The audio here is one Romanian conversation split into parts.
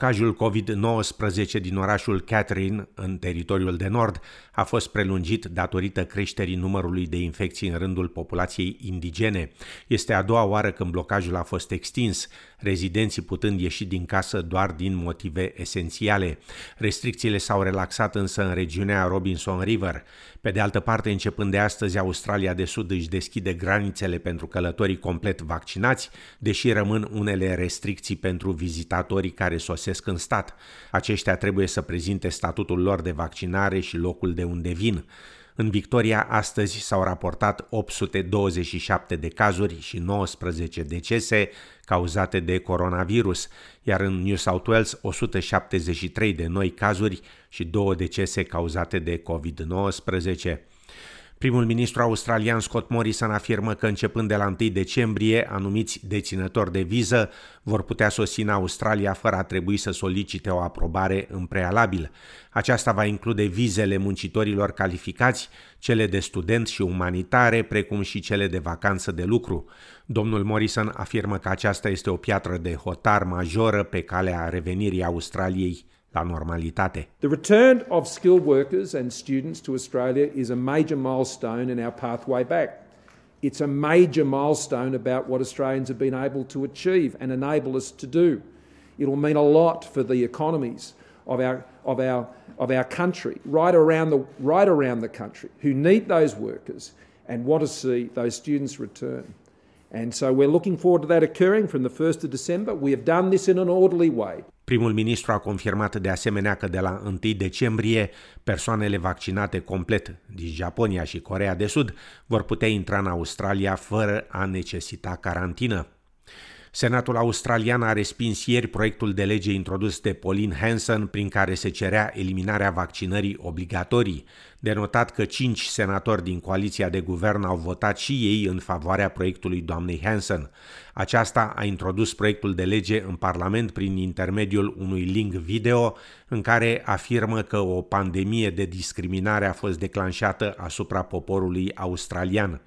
Blocajul COVID-19 din orașul Catherine, în teritoriul de nord, a fost prelungit datorită creșterii numărului de infecții în rândul populației indigene. Este a doua oară când blocajul a fost extins, rezidenții putând ieși din casă doar din motive esențiale. Restricțiile s-au relaxat însă în regiunea Robinson River. Pe de altă parte, începând de astăzi, Australia de Sud își deschide granițele pentru călătorii complet vaccinați, deși rămân unele restricții pentru vizitatorii care sosesc în stat. Aceștia trebuie să prezinte statutul lor de vaccinare și locul de unde vin. În Victoria astăzi s-au raportat 827 de cazuri și 19 decese cauzate de coronavirus, iar în New South Wales 173 de noi cazuri și 2 decese cauzate de COVID-19. Primul ministru australian Scott Morrison afirmă că începând de la 1 decembrie, anumiți deținători de viză vor putea sosi în Australia fără a trebui să solicite o aprobare în prealabil. Aceasta va include vizele muncitorilor calificați, cele de student și umanitare, precum și cele de vacanță de lucru. Domnul Morrison afirmă că aceasta este o piatră de hotar majoră pe calea revenirii Australiei la normalitate. The return of skilled workers and students to Australia is a major milestone in our pathway back. It's a major milestone about what Australians have been able to achieve and enable us to do. It will mean a lot for the economies of our, of our, of our country, right around, the, right around the country, who need those workers and want to see those students return. And so we're looking forward to that occurring from the 1st of December. We have done this in an orderly way. Primul ministru a confirmat de asemenea că de la 1 decembrie persoanele vaccinate complet din Japonia și Corea de Sud vor putea intra în Australia fără a necesita carantină. Senatul australian a respins ieri proiectul de lege introdus de Pauline Hanson prin care se cerea eliminarea vaccinării obligatorii. Denotat că cinci senatori din coaliția de guvern au votat și ei în favoarea proiectului doamnei Hanson. Aceasta a introdus proiectul de lege în Parlament prin intermediul unui link video în care afirmă că o pandemie de discriminare a fost declanșată asupra poporului australian.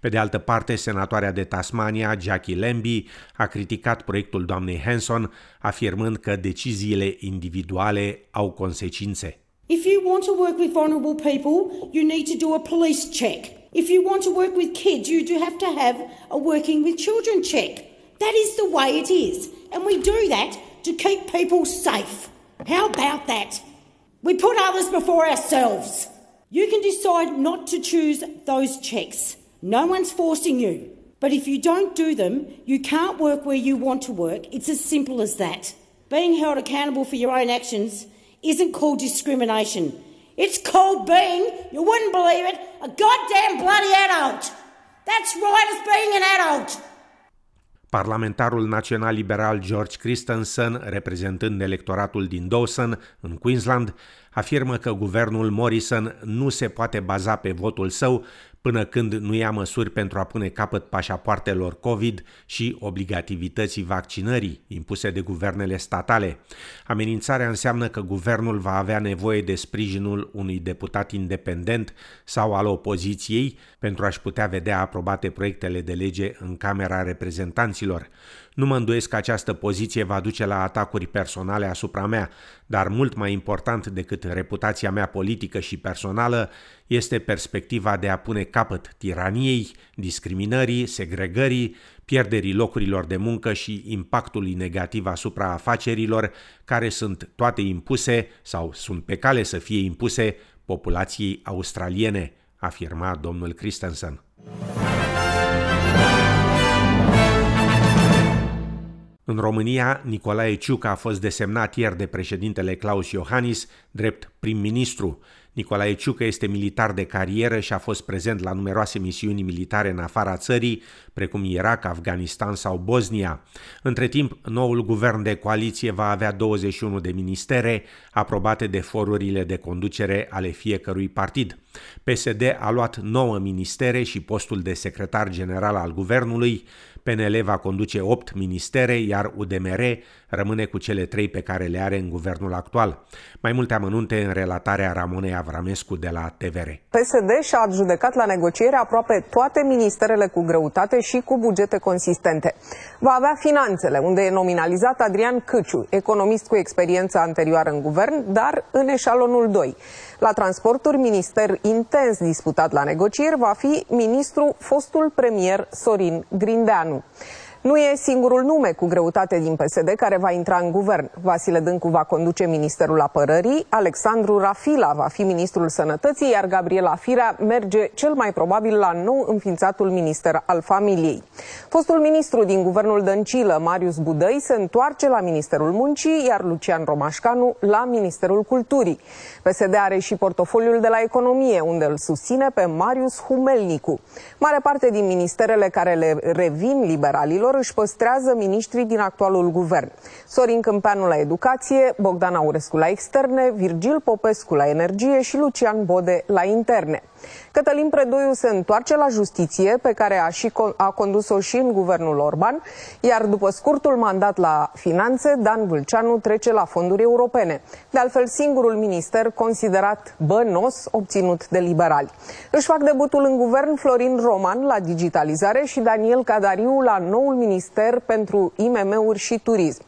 Pe de altă parte, senatoarea de Tasmania, Jackie Lambie, a criticat proiectul doamnei Hanson, afirmând că deciziile individuale au consecințe. If you want to work with vulnerable people, you need to do a police check. If you want to work with kids, you do have to have a working with children check. That is the way it is. And we do that to keep people safe. How about that? We put others before ourselves. You can decide not to choose those checks. No one's forcing you. But if you don't do them, you can't work where you want to work. It's as simple as that. Being held accountable for your own actions isn't called discrimination. It's called being, you wouldn't believe it, a goddamn bloody adult. That's right as being an adult. Parlamentarul național liberal George Christensen, reprezentând electoratul din Dawson, în Queensland, afirmă că guvernul Morrison nu se poate baza pe votul său până când nu ia măsuri pentru a pune capăt pașapoartelor COVID și obligativității vaccinării impuse de guvernele statale. Amenințarea înseamnă că guvernul va avea nevoie de sprijinul unui deputat independent sau al opoziției pentru a-și putea vedea aprobate proiectele de lege în Camera Reprezentanților. Nu mă îndoiesc că această poziție va duce la atacuri personale asupra mea, dar mult mai important decât reputația mea politică și personală este perspectiva de a pune capăt tiraniei, discriminării, segregării, pierderii locurilor de muncă și impactului negativ asupra afacerilor, care sunt toate impuse sau sunt pe cale să fie impuse populației australiene, afirma domnul Christensen. În România, Nicolae Ciucă a fost desemnat ieri de președintele Claus Iohannis drept prim-ministru. Nicolae Ciucă este militar de carieră și a fost prezent la numeroase misiuni militare în afara țării, precum Irak, Afganistan sau Bosnia. Între timp, noul guvern de coaliție va avea 21 de ministere aprobate de forurile de conducere ale fiecărui partid. PSD a luat 9 ministere și postul de secretar general al guvernului, PNL va conduce 8 ministere, iar UDMR rămâne cu cele 3 pe care le are în guvernul actual. Mai multe amănunte în relatarea Ramonei Avramescu de la TVR. PSD și-a adjudecat la negociere aproape toate ministerele cu greutate și cu bugete consistente. Va avea finanțele, unde e nominalizat Adrian Câciu, economist cu experiență anterioară în guvern, dar în eșalonul 2. La transporturi, minister intens disputat la negocieri, va fi ministru fostul premier Sorin Grindeanu. Nu e singurul nume cu greutate din PSD care va intra în guvern. Vasile Dâncu va conduce Ministerul Apărării, Alexandru Rafila va fi Ministrul Sănătății, iar Gabriela Firea merge cel mai probabil la nou înființatul Minister al Familiei. Fostul ministru din guvernul Dăncilă, Marius Budăi, se întoarce la Ministerul Muncii, iar Lucian Romașcanu la Ministerul Culturii. PSD are și portofoliul de la economie, unde îl susține pe Marius Humelnicu. Mare parte din ministerele care le revin liberalilor își păstrează miniștrii din actualul guvern. Sorin Câmpeanu la educație, Bogdan Aurescu la externe, Virgil Popescu la energie și Lucian Bode la interne. Cătălin Predoiu se întoarce la justiție, pe care a, și con- a condus-o și în guvernul Orban, iar după scurtul mandat la finanțe, Dan Vâlceanu trece la fonduri europene. De altfel, singurul minister considerat bănos obținut de liberali. Își fac debutul în guvern Florin Roman la digitalizare și Daniel Cadariu la noul minister pentru IMM-uri și turism.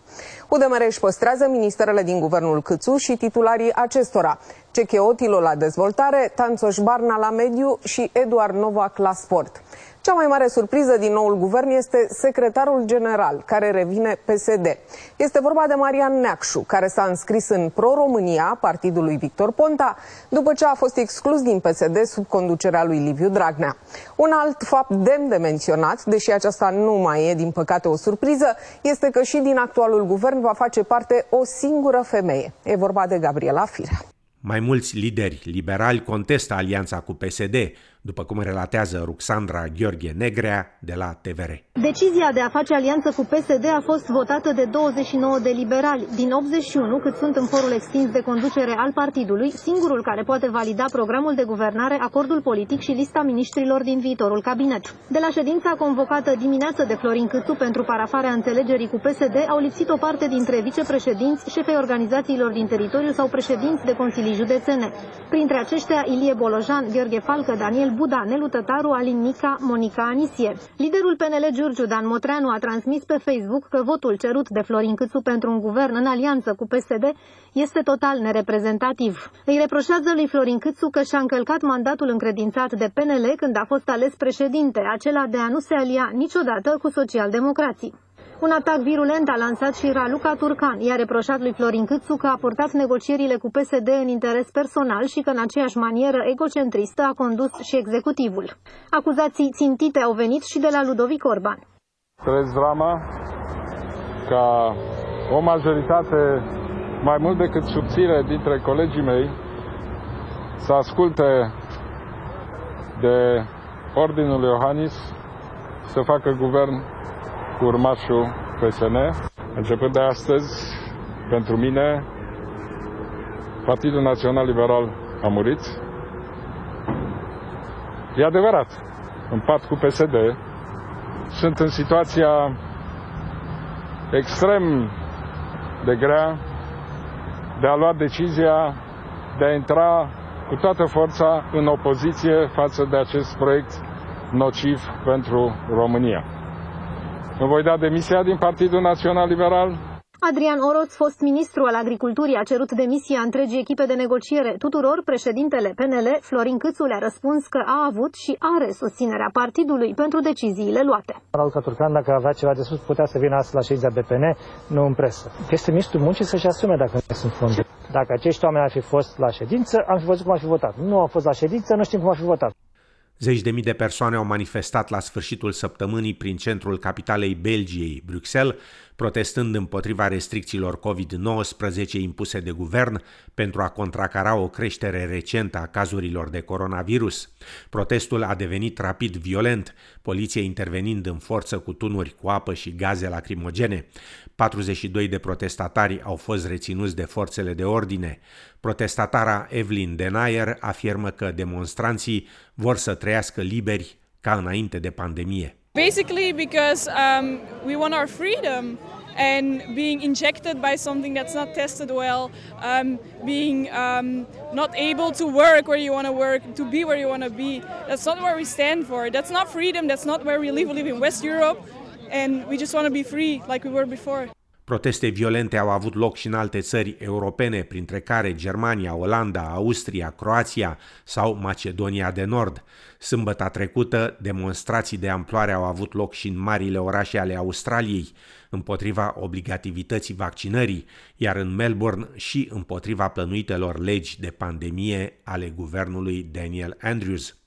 UDMR își păstrează ministerele din guvernul Câțu și titularii acestora. Cecheotilo la dezvoltare, Tanțoș Barna la mediu și Eduard Novac la sport. Cea mai mare surpriză din noul guvern este secretarul general, care revine PSD. Este vorba de Marian Neacșu, care s-a înscris în Pro-România, partidul lui Victor Ponta, după ce a fost exclus din PSD sub conducerea lui Liviu Dragnea. Un alt fapt demn de menționat, deși aceasta nu mai e, din păcate, o surpriză, este că și din actualul guvern va face parte o singură femeie. E vorba de Gabriela Firea. Mai mulți lideri liberali contestă alianța cu PSD, după cum relatează Ruxandra Gheorghe Negrea de la TVR. Decizia de a face alianță cu PSD a fost votată de 29 de liberali. Din 81, cât sunt în forul extins de conducere al partidului, singurul care poate valida programul de guvernare, acordul politic și lista miniștrilor din viitorul cabinet. De la ședința convocată dimineață de Florin Câțu pentru parafarea înțelegerii cu PSD, au lipsit o parte dintre vicepreședinți, șefei organizațiilor din teritoriu sau președinți de consilii județene. Printre aceștia, Ilie Bolojan, Gheorghe Falcă, Daniel Daniel Buda, Nelu Tătaru, Alin Nica, Monica Anisie. Liderul PNL Giurgiu Dan Motreanu a transmis pe Facebook că votul cerut de Florin Câțu pentru un guvern în alianță cu PSD este total nereprezentativ. Îi reproșează lui Florin Câțu că și-a încălcat mandatul încredințat de PNL când a fost ales președinte, acela de a nu se alia niciodată cu socialdemocrații. Un atac virulent a lansat și Raluca Turcan, i-a reproșat lui Florin Câțu că a purtat negocierile cu PSD în interes personal și că în aceeași manieră egocentristă a condus și executivul. Acuzații țintite au venit și de la Ludovic Orban. Trăiesc drama ca o majoritate mai mult decât subțire dintre colegii mei să asculte de Ordinul Iohannis să facă guvern cu urmașul PSN. Începând de astăzi, pentru mine, Partidul Național Liberal a murit. E adevărat, în pat cu PSD, sunt în situația extrem de grea de a lua decizia de a intra cu toată forța în opoziție față de acest proiect nociv pentru România. Îmi voi da demisia din Partidul Național Liberal. Adrian Oroț, fost ministru al agriculturii, a cerut demisia întregii echipe de negociere. Tuturor, președintele PNL, Florin Câțu, le-a răspuns că a avut și are susținerea partidului pentru deciziile luate. Raul Turcan, dacă avea ceva de spus, putea să vină astăzi la ședința BPN, nu în presă. Este ministrul muncii să-și asume dacă nu sunt fonduri. Dacă acești oameni ar fi fost la ședință, am fi văzut cum ar fi votat. Nu au fost la ședință, nu știm cum ar fi votat. Zeci de mii de persoane au manifestat la sfârșitul săptămânii prin centrul capitalei Belgiei, Bruxelles, protestând împotriva restricțiilor COVID-19 impuse de guvern pentru a contracara o creștere recentă a cazurilor de coronavirus. Protestul a devenit rapid violent, poliția intervenind în forță cu tunuri cu apă și gaze lacrimogene. 42 de protestatari au fost reținuți de forțele de ordine. Protestatara Evelyn Denayer afirmă că demonstranții vor să trăiască liberi ca înainte de pandemie. Basically because um, we want our freedom. and being injected by something that's not tested well, um, being um, not able to work where you want to work, to be where you want to be. That's not where we stand for. That's not freedom. That's not where we live. We live in West Europe, and we just want to be free like we were before. Proteste violente au avut loc și în alte țări europene, printre care Germania, Olanda, Austria, Croația sau Macedonia de Nord. Sâmbăta trecută, demonstrații de amploare au avut loc și în marile orașe ale Australiei, împotriva obligativității vaccinării, iar în Melbourne și împotriva plănuitelor legi de pandemie ale guvernului Daniel Andrews.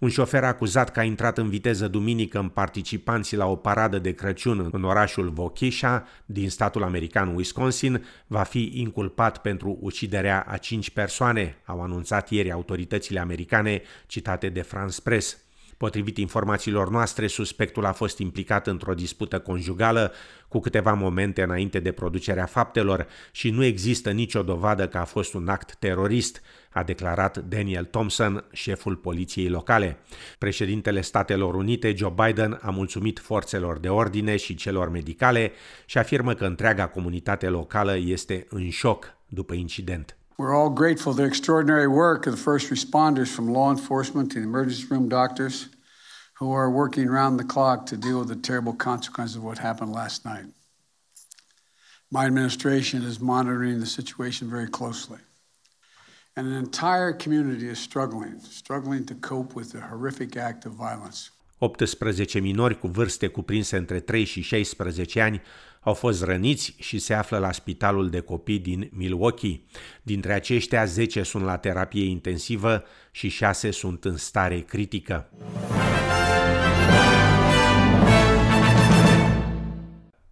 Un șofer acuzat că a intrat în viteză duminică în participanții la o paradă de Crăciun în orașul Waukesha din statul american Wisconsin va fi inculpat pentru uciderea a cinci persoane, au anunțat ieri autoritățile americane citate de France Press. Potrivit informațiilor noastre, suspectul a fost implicat într-o dispută conjugală cu câteva momente înainte de producerea faptelor și nu există nicio dovadă că a fost un act terorist, a declarat Daniel Thompson, șeful poliției locale. Președintele Statelor Unite, Joe Biden, a mulțumit forțelor de ordine și celor medicale și afirmă că întreaga comunitate locală este în șoc după incident. We're all grateful for the extraordinary work of the first responders from law enforcement to the emergency room doctors who are working round the clock to deal with the terrible consequences of what happened last night. My administration is monitoring the situation very closely. And an entire community is struggling, struggling to cope with the horrific act of violence. 18 minori cu vârste cuprinse între 3 și 16 ani au fost răniți și se află la spitalul de copii din Milwaukee. Dintre aceștia, 10 sunt la terapie intensivă și 6 sunt în stare critică.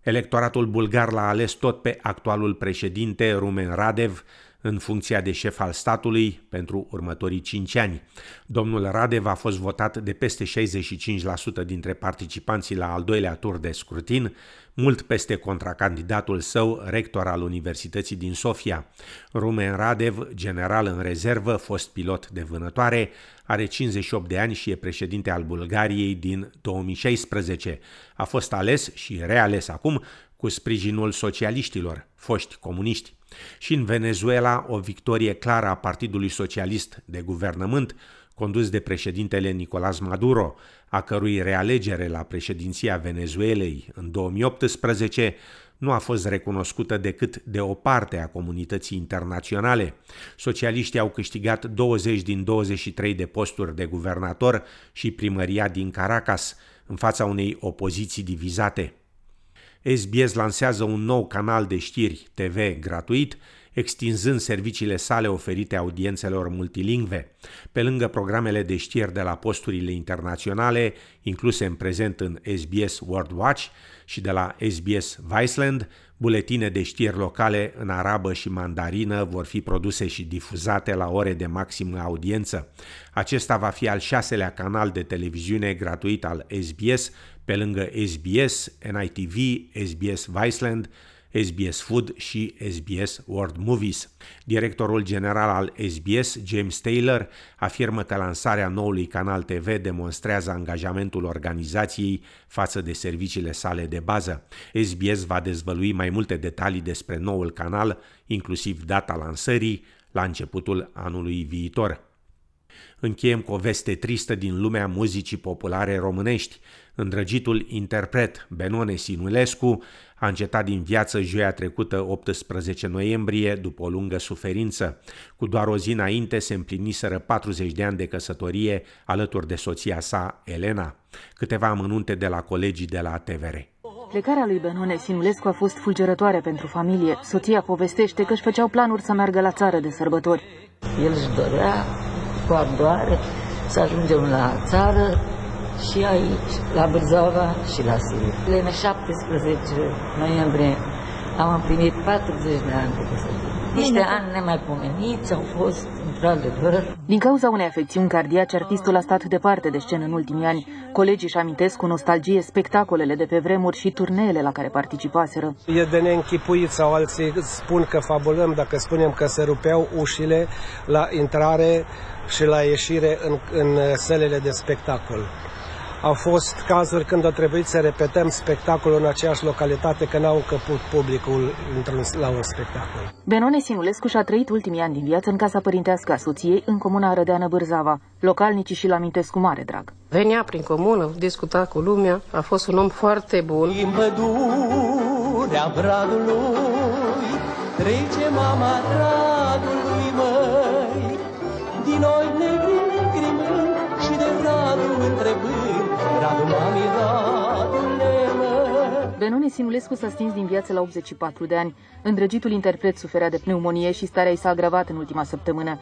Electoratul bulgar l-a ales tot pe actualul președinte Rumen Radev, în funcția de șef al statului pentru următorii 5 ani. Domnul Radev a fost votat de peste 65% dintre participanții la al doilea tur de scrutin, mult peste contracandidatul său, rector al Universității din Sofia. Rumen Radev, general în rezervă, fost pilot de vânătoare, are 58 de ani și e președinte al Bulgariei din 2016. A fost ales și reales acum cu sprijinul socialiștilor, foști comuniști. Și în Venezuela, o victorie clară a Partidului Socialist de guvernământ, condus de președintele Nicolás Maduro, a cărui realegere la președinția Venezuelei în 2018 nu a fost recunoscută decât de o parte a comunității internaționale. Socialiștii au câștigat 20 din 23 de posturi de guvernator și primăria din Caracas, în fața unei opoziții divizate. SBS lansează un nou canal de știri TV gratuit, extinzând serviciile sale oferite audiențelor multilingve. Pe lângă programele de știri de la posturile internaționale, incluse în prezent în SBS World Watch și de la SBS Viceland, buletine de știri locale în arabă și mandarină vor fi produse și difuzate la ore de maximă audiență. Acesta va fi al șaselea canal de televiziune gratuit al SBS pe lângă SBS, NITV, SBS Viceland, SBS Food și SBS World Movies. Directorul general al SBS, James Taylor, afirmă că lansarea noului canal TV demonstrează angajamentul organizației față de serviciile sale de bază. SBS va dezvălui mai multe detalii despre noul canal, inclusiv data lansării, la începutul anului viitor. Încheiem cu o veste tristă din lumea muzicii populare românești. Îndrăgitul interpret Benone Sinulescu a încetat din viață joia trecută 18 noiembrie după o lungă suferință. Cu doar o zi înainte se împliniseră 40 de ani de căsătorie alături de soția sa, Elena. Câteva amănunte de la colegii de la TVR. Plecarea lui Benone Sinulescu a fost fulgerătoare pentru familie. Soția povestește că își făceau planuri să meargă la țară de sărbători. El își dorea cu ardoare să ajungem la țară, și aici, la Bârzoava și la Sibiu. În 17 noiembrie am împlinit 40 de ani de căsătorie. Niște ani nemaipomeniți au fost, într-adevăr. Din cauza unei afecțiuni cardiace, artistul a stat departe de scenă în ultimii ani. Colegii își amintesc cu nostalgie spectacolele de pe vremuri și turneele la care participaseră. E de neînchipuit sau alții spun că fabulăm dacă spunem că se rupeau ușile la intrare și la ieșire în, în sălile de spectacol. Au fost cazuri când a trebuit să repetăm spectacolul în aceeași localitate, că n-au încăput publicul la un spectacol. Benone Sinulescu și-a trăit ultimii ani din viață în casa părintească a soției, în comuna Rădeană Bârzava. Localnicii și-l amintesc cu mare drag. Venea prin comună, discuta cu lumea, a fost un om foarte bun. În pădurea bradului trece mama radului măi, din noi ne grimând și de radul întrebând, radul mami, Benone Sinulescu s-a stins din viață la 84 de ani. Îndrăgitul interpret suferea de pneumonie și starea i s-a agravat în ultima săptămână.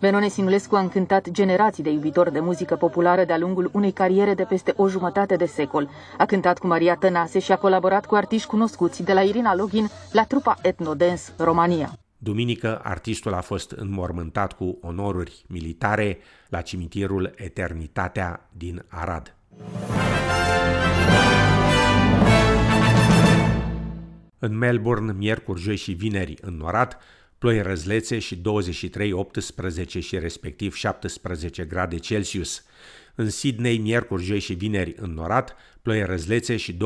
Benone Sinulescu a încântat generații de iubitori de muzică populară de-a lungul unei cariere de peste o jumătate de secol. A cântat cu Maria Tănase și a colaborat cu artiști cunoscuți, de la Irina Login la trupa Etnodance România. Duminică, artistul a fost înmormântat cu onoruri militare la cimitirul Eternitatea din Arad. În Melbourne, miercuri, joi și vineri înnorat, ploi răzlețe și 23, 18 și respectiv 17 grade Celsius. În Sydney, miercuri, joi și vineri înnorat, ploi răzlețe și 24-26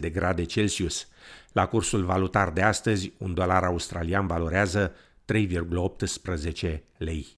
de grade Celsius. La cursul valutar de astăzi, un dolar australian valorează 3,18 lei.